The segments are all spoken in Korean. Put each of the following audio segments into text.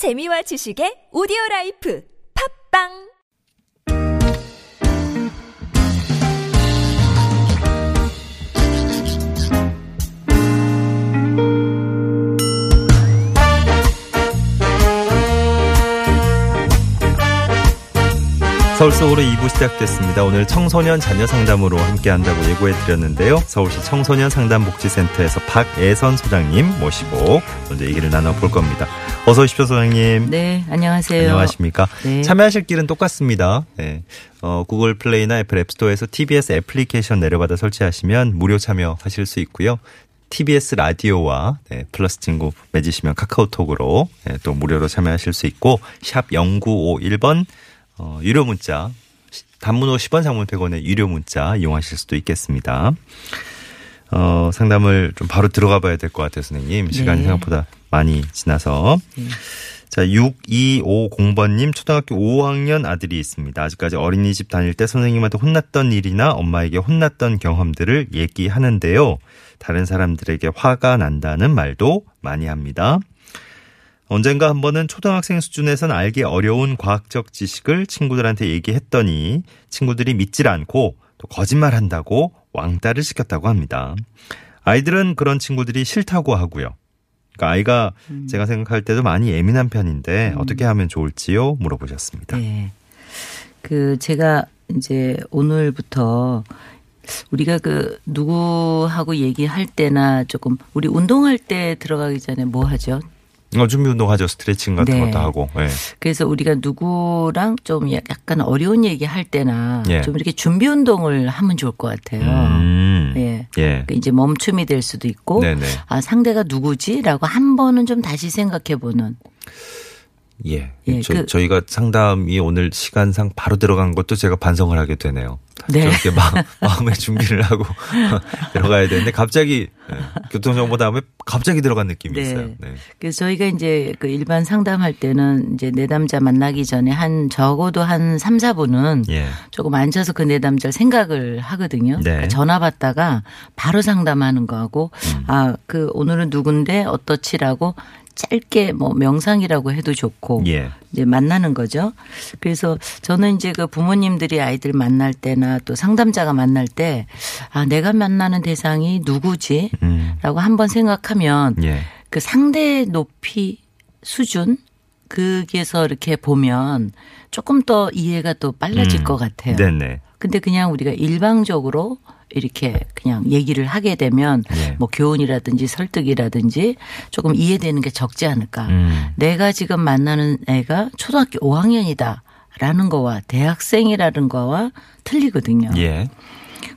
재미와 지식의 오디오 life 팟빵 서울 속으로 2부 시작됐습니다. 오늘 청소년 자녀 상담으로 함께 한다고 예고해 드렸는데요. 서울시 청소년 상담복지센터에서 박애선 소장님 모시고 먼저 얘기를 나눠볼 겁니다. 어서 오십시오, 소장님. 네, 안녕하세요. 안녕하십니까. 네. 참여하실 길은 똑같습니다. 네. 어, 구글 플레이나 애플 앱스토어에서 TBS 애플리케이션 내려받아 설치하시면 무료 참여하실 수 있고요. TBS 라디오와 네, 플러스 친구 맺으시면 카카오톡으로 네, 또 무료로 참여하실 수 있고 샵 0951번 어, 유료 문자 단문 50원 장문 100원의 유료 문자 이용하실 수도 있겠습니다. 어, 상담을 좀 바로 들어가 봐야 될 것 같아요, 선생님. 시간이 네. 생각보다 많이 지나서. 자, 6250번님, 초등학교 5학년 아들이 있습니다. 아직까지 어린이집 다닐 때 선생님한테 혼났던 일이나 엄마에게 혼났던 경험들을 얘기하는데요. 다른 사람들에게 화가 난다는 말도 많이 합니다. 언젠가 한 번은 초등학생 수준에선 알기 어려운 과학적 지식을 친구들한테 얘기했더니 친구들이 믿질 않고 또 거짓말한다고 왕따를 시켰다고 합니다. 아이들은 그런 친구들이 싫다고 하고요. 그러니까 아이가 제가 생각할 때도 많이 예민한 편인데 어떻게 하면 좋을지요? 물어보셨습니다. 네. 그 제가 이제 오늘부터 우리가 그 누구하고 얘기할 때나 조금 우리 운동할 때 들어가기 전에 뭐 하죠? 어, 준비 운동 하죠. 스트레칭 같은 네. 것도 하고. 예. 그래서 우리가 누구랑 좀 약간 어려운 얘기 할 때나 예. 좀 이렇게 준비 운동을 하면 좋을 것 같아요. 음. 예. 예. 그 이제 멈춤이 될 수도 있고 네네. 아 상대가 누구지라고 한 번은 좀 다시 생각해 보는 예. 예, 저, 그- 저희가 상담이 오늘 시간상 바로 들어간 것도 제가 반성을 하게 되네요. 네. 저렇게 마, 마음의 준비를 하고 들어가야 되는데 갑자기 예, 교통정보 다음에 갑자기 들어간 느낌이 네. 있어요. 네. 그래서 저희가 이제 그 일반 상담할 때는 이제 내담자 만나기 전에 한 적어도 한 3, 4분은 예. 조금 앉아서 그 내담자를 생각을 하거든요. 네. 그러니까 전화 받다가 바로 상담하는 거하고 음. 아, 그 오늘은 누군데 어떻지라고 짧게 뭐 명상이라고 해도 좋고 예. 이제 만나는 거죠. 그래서 저는 이제 그 부모님들이 아이들 만날 때나 또 상담자가 만날 때 아, 내가 만나는 대상이 누구지? 음. 라고 한번 생각하면 예. 그 상대 높이 수준 거기에서 이렇게 보면 조금 더 이해가 또 빨라질 음. 것 같아요. 네네. 근데 그냥 우리가 일방적으로 이렇게 그냥 얘기를 하게 되면 예. 뭐 교훈이라든지 설득이라든지 조금 이해되는 게 적지 않을까. 음. 내가 지금 만나는 애가 초등학교 5학년이다. 라는 거와 대학생이라는 거와 틀리거든요. 예.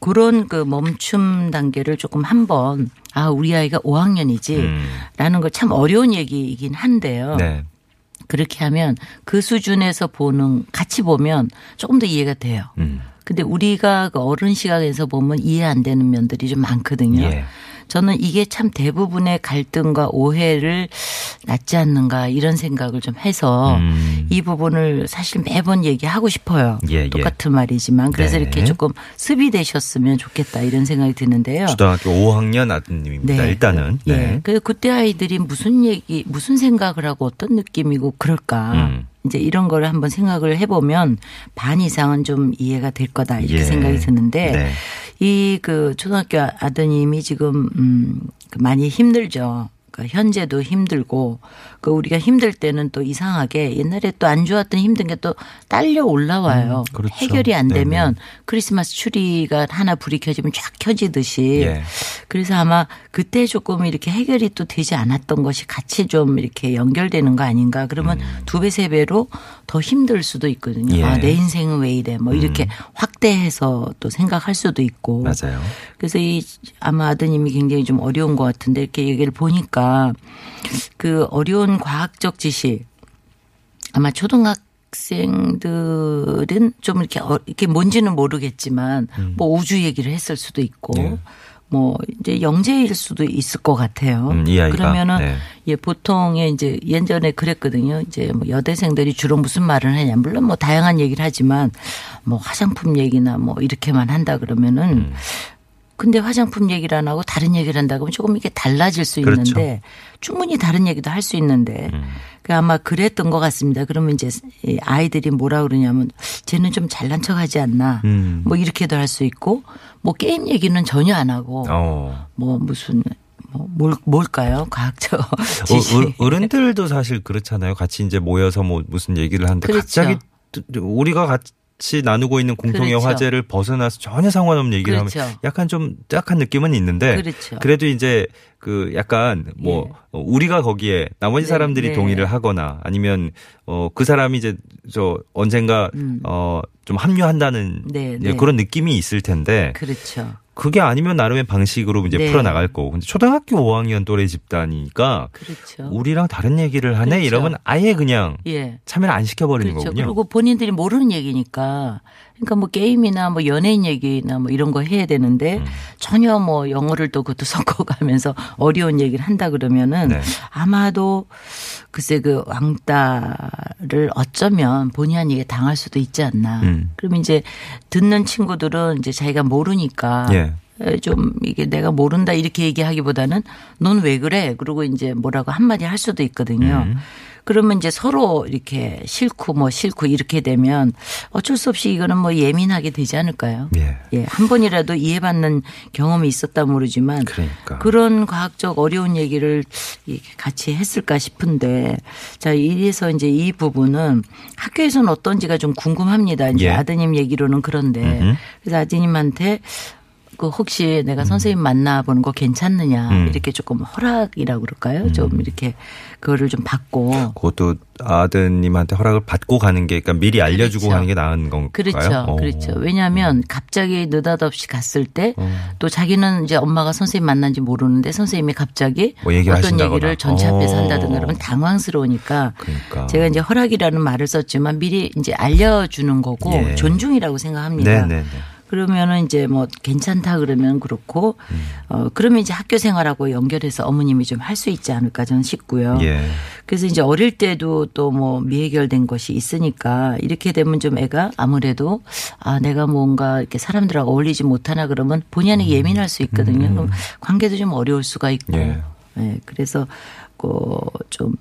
그런 그 멈춤 단계를 조금 한번 아 우리 아이가 5학년이지 음. 라는 걸참 어려운 얘기이긴 한데요. 네. 그렇게 하면 그 수준에서 보는 같이 보면 조금 더 이해가 돼요. 음. 근데 우리가 그 어른 시각에서 보면 이해 안 되는 면들이 좀 많거든요. 예. 저는 이게 참 대부분의 갈등과 오해를 낳지 않는가 이런 생각을 좀 해서 음. 이 부분을 사실 매번 얘기하고 싶어요. 예, 예. 똑같은 말이지만 그래서 네. 이렇게 조금 습의되셨으면 좋겠다 이런 생각이 드는데요. 초등학교 5학년 아드님입니다. 일단은. 예. 네. 그 그때 아이들이 무슨 얘기, 무슨 생각을 하고 어떤 느낌이고 그럴까. 음. 이제 이런 거를 한번 생각을 해보면 반 이상은 좀 이해가 될 거다 이렇게 예. 생각이 드는데 네. 이그 초등학교 아드님이 지금 음그 많이 힘들죠. 그 현재도 힘들고 그 우리가 힘들 때는 또 이상하게 옛날에 또 안 좋았던 힘든 게 또 딸려 올라와요. 음, 그렇죠. 해결이 안 네네. 되면 크리스마스 추리가 하나 불이 켜지면 쫙 켜지듯이 예. 그래서 아마 그때 조금 이렇게 해결이 또 되지 않았던 것이 같이 좀 이렇게 연결되는 거 아닌가. 그러면 두 배, 세 배로 더 힘들 수도 있거든요. 음. 예. 음. 아, 내 인생은 왜 이래. 뭐 이렇게 확 대해서 또 생각할 수도 있고. 맞아요. 그래서 이 아마 아드님이 굉장히 좀 어려운 것 같은데 이렇게 얘기를 보니까 그 어려운 과학적 지식 아마 초등학생들은 좀 이렇게 어- 이렇게 뭔지는 모르겠지만 뭐 우주 얘기를 했을 수도 있고 음. 네. 뭐 이제 영재일 수도 있을 것 같아요. 음. 그러면은 네. 예 보통의 이제 예전에 그랬거든요. 이제 뭐 여대생들이 주로 무슨 말을 하냐 물론 뭐 다양한 얘기를 하지만 뭐 화장품 얘기나 뭐 이렇게만 한다 그러면은 음. 근데 화장품 얘기를 안 하고 다른 얘기를 한다 그러면 조금 이게 달라질 수 그렇죠. 있는데 충분히 다른 얘기도 할 수 있는데 음. 그 아마 그랬던 것 같습니다. 그러면 이제 이 아이들이 뭐라 그러냐면 쟤는 좀 잘난 척하지 않나 음. 뭐 이렇게도 할 수 있고 뭐 게임 얘기는 전혀 안 하고 어. 뭐 무슨 뭐 뭘, 뭘까요? 과학적 어, 지식. 어, 어른들도 사실 그렇잖아요. 같이 이제 모여서 뭐 무슨 얘기를 하는데 그렇죠. 갑자기 우리가 같이 나누고 있는 공통의 그렇죠. 화제를 벗어나서 전혀 상관없는 얘기를 그렇죠. 하면 약간 좀 딱한 느낌은 있는데 그렇죠. 래도 이제 그 약간 뭐 어, 우리가 거기에 나머지 네, 사람들이 네. 동의를 하거나 아니면 어 그 사람이 이제 저 언젠가 어좀 합류한다는 음. 네, 예, 네. 그런 느낌이 있을 텐데 그렇죠. 그게 아니면 나름의 방식으로 이제 네. 풀어 나갈 거고 근데 초등학교 5학년 또래 집단이니까 그렇죠. 우리랑 다른 얘기를 하네 그렇죠. 이러면 아예 그냥 예. 참여를 안 시켜버리는 그렇죠. 거군요. 그리고 본인들이 모르는 얘기니까 그러니까 뭐 게임이나 뭐 연예인 얘기나 뭐 이런 거 해야 음. 되는데 전혀 뭐 영어를 또 그것도 섞어가면서 어려운 얘기를 한다 그러면은 네. 아마도 글쎄 그 왕따를 어쩌면 본의 아니게 당할 수도 있지 않나. 음. 그러면 이제 듣는 친구들은 이제 자기가 모르니까 예. 에, 좀 이게 내가 모른다 이렇게 얘기하기보다는 넌 왜 그래? 그러고 이제 뭐라고 한마디 할 수도 있거든요. 음. 그러면 이제 서로 이렇게 싫고 뭐 싫고 이렇게 되면 어쩔 수 없이 이거는 뭐 예민하게 되지 않을까요? 예. 예, 한 번이라도 이해받는 경험이 있었다 모르지만 그러니까. 런 과학적 어려운 얘기를 같이 했을까 싶은데 자 이래서 이제 이 부분은 학교에서는 어떤지가 좀 궁금합니다. 이제 예. 아드님 얘기로는 그런데 음흠. 그래서 아드님한테 그 혹시 내가 선생님 만나보는 거 괜찮느냐 음. 이렇게 조금 허락이라고 그럴까요? 좀 이렇게 그거를 좀 받고 그것도 아드님한테 허락을 받고 가는 게 그러니까 미리 알려주고 그렇죠. 가는 게 나은 건가요? 그렇죠. 어. 그렇죠. 왜냐하면 갑자기 느닷없이 갔을 때또 어. 자기는 이제 엄마가 선생님 만난지 모르는데 선생님이 갑자기 뭐 어떤 하신다거나. 얘기를 전체 앞에서 어. 한다든가 그러면 당황스러우니까 그러니까. 제가 이제 허락이라는 말을 썼지만 미리 이제 알려주는 거고 예. 존중이라고 생각합니다. 네네네. 그러면은 이제 뭐 괜찮다 그러면 그렇고 음. 어 그러면 이제 학교 생활하고 연결해서 어머님이 좀 할 수 있지 않을까 저는 싶고요. 예. 그래서 이제 어릴 때도 또 뭐 미해결된 것이 있으니까 이렇게 되면 좀 애가 아무래도 아 내가 뭔가 이렇게 사람들하고 어울리지 못하나 그러면 본의 아니게 예민할 수 있거든요. 그럼 관계도 좀 어려울 수가 있고. 예. 네, 그래서 그좀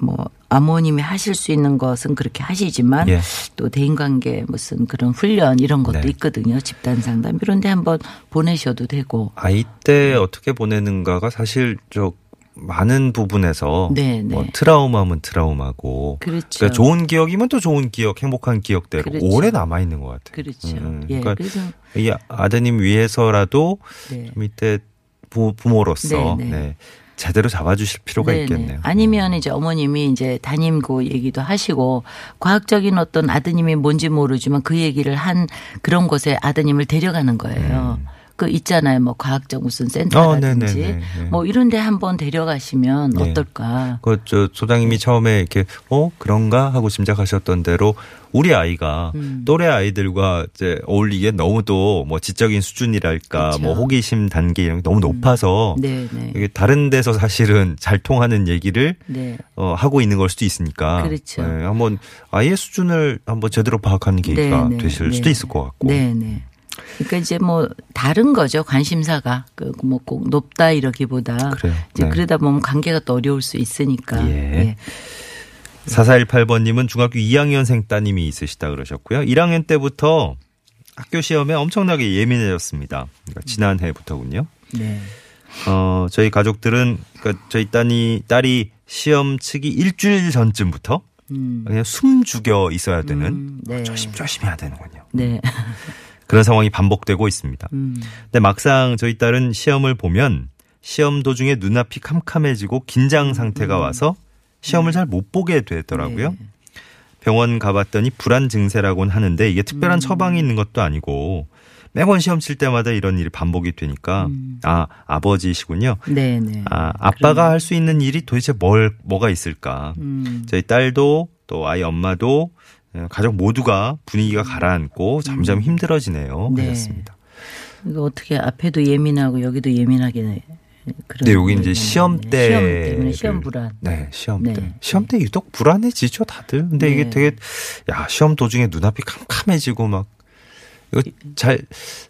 뭐 아모님이 하실 수 있는 것은 그렇게 하시지만 예. 또 대인관계 무슨 그런 훈련 이런 것도 네. 있거든요. 집단 상담 이런 데 한번 보내셔도 되고. 아이 때 어떻게 보내는가가 사실 저 많은 부분에서 네, 네. 뭐 트라우마면 트라우마고 그렇죠. 그러니까 좋은 기억이면 또 좋은 기억, 행복한 기억대로 그렇죠. 오래 남아 있는 것 같아요. 그렇죠. 음, 예. 그러니까 그래서 이 아드님 위해서라도 네. 좀 이때 부, 부모로서 네, 네. 네, 제대로 잡아주실 필요가 네네. 있겠네요. 아니면 이제 어머님이 이제 담임고 얘기도 하시고 과학적인 어떤 아드님이 뭔지 모르지만 그 얘기를 한 그런 곳에 아드님을 데려가는 거예요. 그 있잖아요. 뭐 과학적 무슨 어, 센터라든지 네네네. 네. 뭐 이런 데 한번 데려가시면 네. 어떨까. 그 저 소장님이 처음에 이렇게 어 그런가 하고 짐작하셨던 대로 우리 아이가 음. 또래 아이들과 이제 어울리기에 너무 또 뭐 지적인 수준이랄까 그렇죠. 뭐 호기심 단계 이런 게 너무 높아서 네, 네. 이게 다른 데서 사실은 잘 통하는 얘기를 네. 어, 하고 있는 걸 수도 있으니까 그렇죠. 네, 한번 아이의 수준을 한번 제대로 파악하는 계기가 네, 네, 되실 네. 수도 있을 것 같고 네, 네. 그러니까 이제 뭐 다른 거죠 관심사가 그 뭐 꼭 높다 이러기보다 그래요. 이제 네. 그러다 보면 관계가 또 어려울 수 있으니까 예. 4418번님은 중학교 2학년생 따님이 있으시다 그러셨고요. 1학년 때부터 학교 시험에 엄청나게 예민해졌습니다. 그러니까 지난해부터군요. 네. 어, 저희 가족들은, 그러니까 저희 딸이, 딸이 시험 치기 일주일 전쯤부터 음. 그냥 숨 죽여 있어야 되는 음, 네. 조심조심 해야 되는군요. 네. 그런 상황이 반복되고 있습니다. 음. 근데 막상 저희 딸은 시험을 보면 시험 도중에 눈앞이 캄캄해지고 긴장 상태가 와서 시험을 잘 못 보게 되더라고요. 네. 병원 가봤더니 불안 증세라고는 하는데 이게 특별한 처방이 있는 것도 아니고 매번 시험 칠 때마다 이런 일이 반복이 되니까 아 아버지시군요. 네, 네. 아 아빠가 할 수 있는 일이 도대체 뭘 뭐가 있을까? 음. 저희 딸도 또 아이 엄마도 예, 가족 모두가 분위기가 가라앉고 점점 힘들어지네요. 네. 그렇습니다. 이거 어떻게 앞에도 예민하고 여기도 예민하게 근데 여기 이제 시험 네. 때 시험 때문에 시험 불안. 네, 시험 네. 때. 시험 때 유독 불안해지죠, 다들. 근데 네. 이게 되게 야, 시험 도중에 눈앞이 캄캄해지고 막 이거 잘,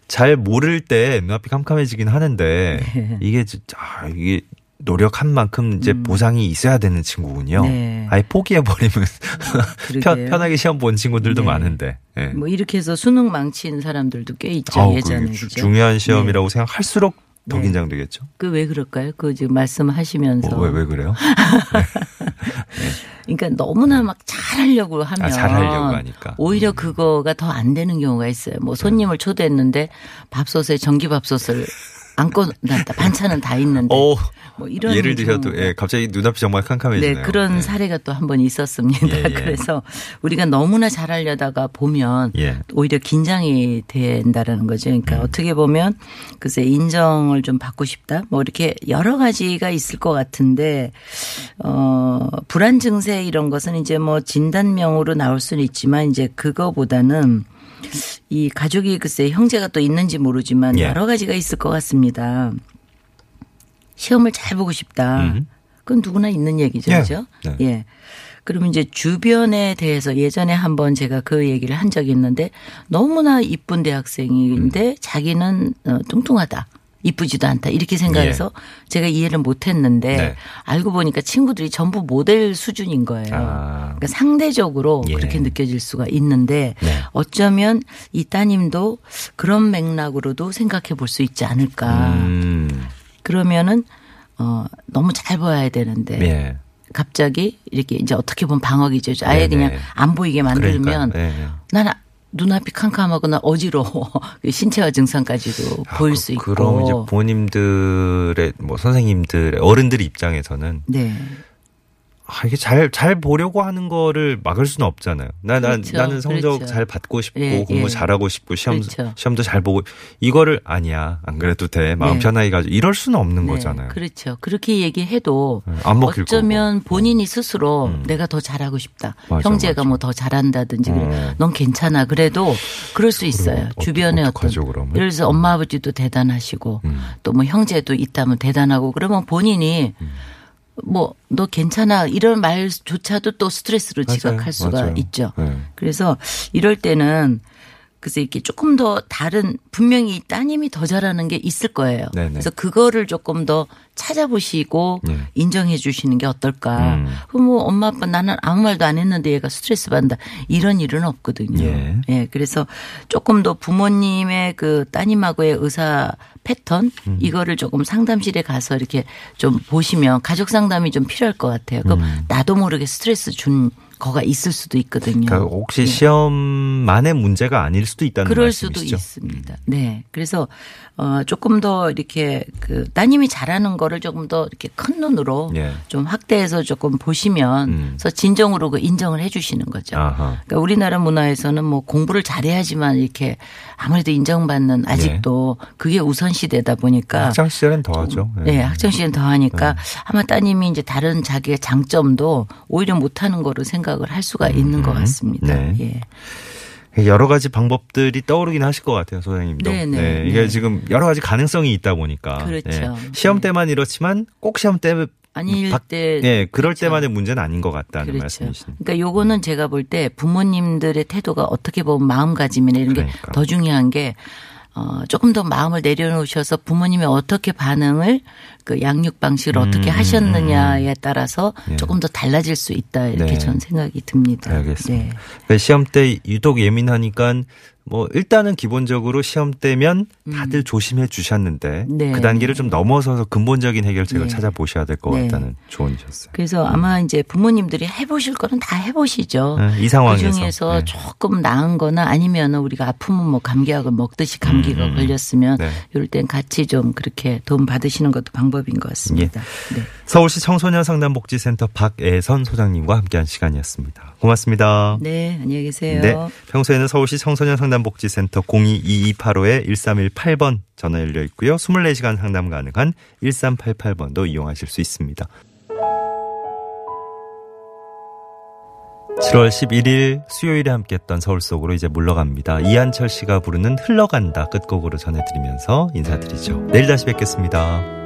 잘 모를 때 눈앞이 캄캄해지긴 하는데 네. 이게 진짜, 아, 이게 노력한 만큼 이제 보상이 있어야 되는 친구군요. 음. 네. 아예 포기해버리면 편. 편하게 시험 본 친구들도 네. 많은데. 예. 뭐 이렇게 해서 수능 망친 사람들도 꽤 있죠 아우, 예전에 주- 그죠? 중요한 시험이라고 생각할수록 더 네. 긴장되겠죠. 그 왜 그럴까요? 그 지금 말씀하시면서 뭐, 왜, 왜 그래요? 그러니까 너무나 막 잘하려고 하면 아, 잘하려고 하니까. 음. 오히려 그거가 더 안 되는 경우가 있어요. 뭐 손님을 초대했는데 밥솥에 전기밥솥을 안고 놨다 반찬은 다 있는데 어, 뭐 이런 예를 경우가- 예, 갑자기 눈앞이 정말 캄캄해지네요. 네, 그런 예. 사례가 또 한 번 있었습니다. 예, 예. 그래서 우리가 너무나 잘하려다가 보면 예. 오히려 긴장이 된다라는 거죠. 그러니까 음. 어떻게 보면 글쎄 인정을 좀 받고 싶다. 뭐 이렇게 여러 가지가 있을 것 같은데 어 불안 증세 이런 것은 이제 뭐 진단명으로 나올 수는 있지만 이제 그거보다는 이 가족이 글쎄 형제가 또 있는지 모르지만 예. 여러 가지가 있을 것 같습니다. 시험을 잘 보고 싶다. 음. 그건 누구나 있는 얘기죠. 예. 그죠? 네. 예. 그러면 이제 주변에 대해서 예전에 한번 제가 그 얘기를 한 적이 있는데 너무나 이쁜 대학생인데 자기는 어, 뚱뚱하다. 이쁘지도 않다. 이렇게 생각해서 제가 이해를 못 했는데 네. 알고 보니까 친구들이 전부 모델 수준인 거예요. 아. 그러니까 상대적으로 예. 그렇게 느껴질 수가 있는데 네. 어쩌면 이 따님도 그런 맥락으로도 생각해 볼 수 있지 않을까. 음, 그러면은 어 너무 잘 보여야 되는데 예. 갑자기 이렇게 이제 어떻게 보면 방어기죠. 아예 네네. 그냥 안 보이게 만들면 그러니까요. 예, 예. 나는 눈앞이 캄캄하거나 어지러워 그 신체화 증상까지도 아, 보일 그- 수 있고. 그럼 이제 부모님들의 뭐 선생님들 어른들 입장에서는 네. 아, 이게 잘, 잘 보려고 하는 거를 막을 수는 없잖아요. 나, 나, 그렇죠. 나는 성적 그렇죠. 잘 받고 싶고, 예, 공부 예. 잘하고 싶고, 시험, 그렇죠. 시험도 잘 보고, 이거를 아니야. 안 그래도 돼. 마음 네. 편하게 가지고. 이럴 수는 없는 네, 거잖아요. 그렇죠. 그렇게 얘기해도 네, 안 먹힐 어쩌면 거고. 본인이 스스로 음. 내가 더 잘하고 싶다. 맞아, 형제가. 뭐 더 잘한다든지. 음. 넌 괜찮아. 그래도 그럴 수 있어요. 주변에 어떤 어떡하죠, 그러면? 예를 들어서 엄마 아버지도 대단하시고 음. 또뭐 형제도 있다면 대단하고 그러면 본인이 음. 뭐 너 괜찮아 이런 말조차도 또 스트레스로 맞아요, 지각할 수가 맞아요. 있죠. 네. 그래서 이럴 때는 그래서 이렇게 조금 더 다른 분명히 이 따님이 더 잘하는 게 있을 거예요. 네네. 그래서 그거를 조금 더 찾아보시고 네. 인정해 주시는 게 어떨까. 음. 그럼 뭐 엄마 아빠 나는 아무 말도 안 했는데 얘가 스트레스 받는다. 이런 일은 없거든요. 예. 예, 그래서 조금 더 부모님의 그 따님하고의 의사 패턴 음. 이거를 조금 상담실에 가서 이렇게 좀 보시면 가족 상담이 좀 필요할 것 같아요. 그럼 음. 나도 모르게 스트레스 준 거가 있을 수도 있거든요. 그러니까 혹시 시험만의 문제가 아닐 수도 있다는 예. 그럴 수도 말씀이시죠? 있습니다. 네. 그래서 어 조금 더 이렇게 그 따님이 잘하는 거를 조금 더 이렇게 큰 눈으로 예. 좀 확대해서 조금 보시면 음. 그래서 진정으로 그 인정을 해 주시는 거죠. 아하. 그러니까 우리나라 문화에서는 뭐 공부를 잘해야지만 이렇게 아무래도 인정받는 아직도 그게 우선 시대다 보니까 학창 시절엔 더하죠. 예. 네, 학창 시절 더 하니까 아마 따님이 이제 다른 자기의 장점도 오히려 못하는 거로 생각 을 할 수가 있는 것 같습니다. 네. 예. 여러 가지 방법들이 떠오르긴 하실 것 같아요, 소장님도. 네, 네, 이게 네. 지금 여러 가지 가능성이 있다 보니까. 그렇죠. 예. 시험 네. 때만 이렇지만 꼭 시험 때 아닐 박- 때 예, 그럴 그렇죠. 때만의 문제는 아닌 것 같다는 그렇죠. 말씀이십니다. 그러니까 요거는 제가 볼 때 부모님들의 태도가 어떻게 보면 마음가짐이나 이런 게 그러니까. 더 중요한 게 어, 조금 더 마음을 내려놓으셔서 부모님이 어떻게 반응을 그 양육 방식을 어떻게 음, 하셨느냐에 따라서 예. 조금 더 달라질 수 있다 이렇게 네. 저는 생각이 듭니다. 알겠습니다. 네. 그러니까 시험 때 유독 예민하니까 뭐 일단은 기본적으로 시험 때면 다들 조심해 주셨는데 음. 네. 그 단계를 좀 넘어서서 근본적인 해결책을 네. 찾아보셔야 될것 네. 같다는 조언이셨어요. 그래서 아마 이제 부모님들이 해보실 거는 다 해보시죠. 네, 이 상황에서. 그 중에서 네. 조금 나은 거나 아니면 우리가 아프면 뭐 감기약을 먹듯이 감기가 음, 음. 걸렸으면 네. 이럴 땐 같이 좀 그렇게 도움 받으시는 것도 방법 인 것 같습니다. 네. 서울시 청소년 상담복지센터 박애선 소장님과 함께한 시간이었습니다. 고맙습니다. 네, 안녕히 계세요. 네. 평소에는 서울시 청소년 상담복지센터 022285-1318번 전화 열려 있고요. 24시간 상담 가능한 1388번도 이용하실 수 있습니다. 7월 11일 수요일에 함께했던 서울 속으로 이제 물러갑니다. 이한철 씨가 부르는 흘러간다 끝곡으로 전해드리면서 인사드리죠. 내일 다시 뵙겠습니다.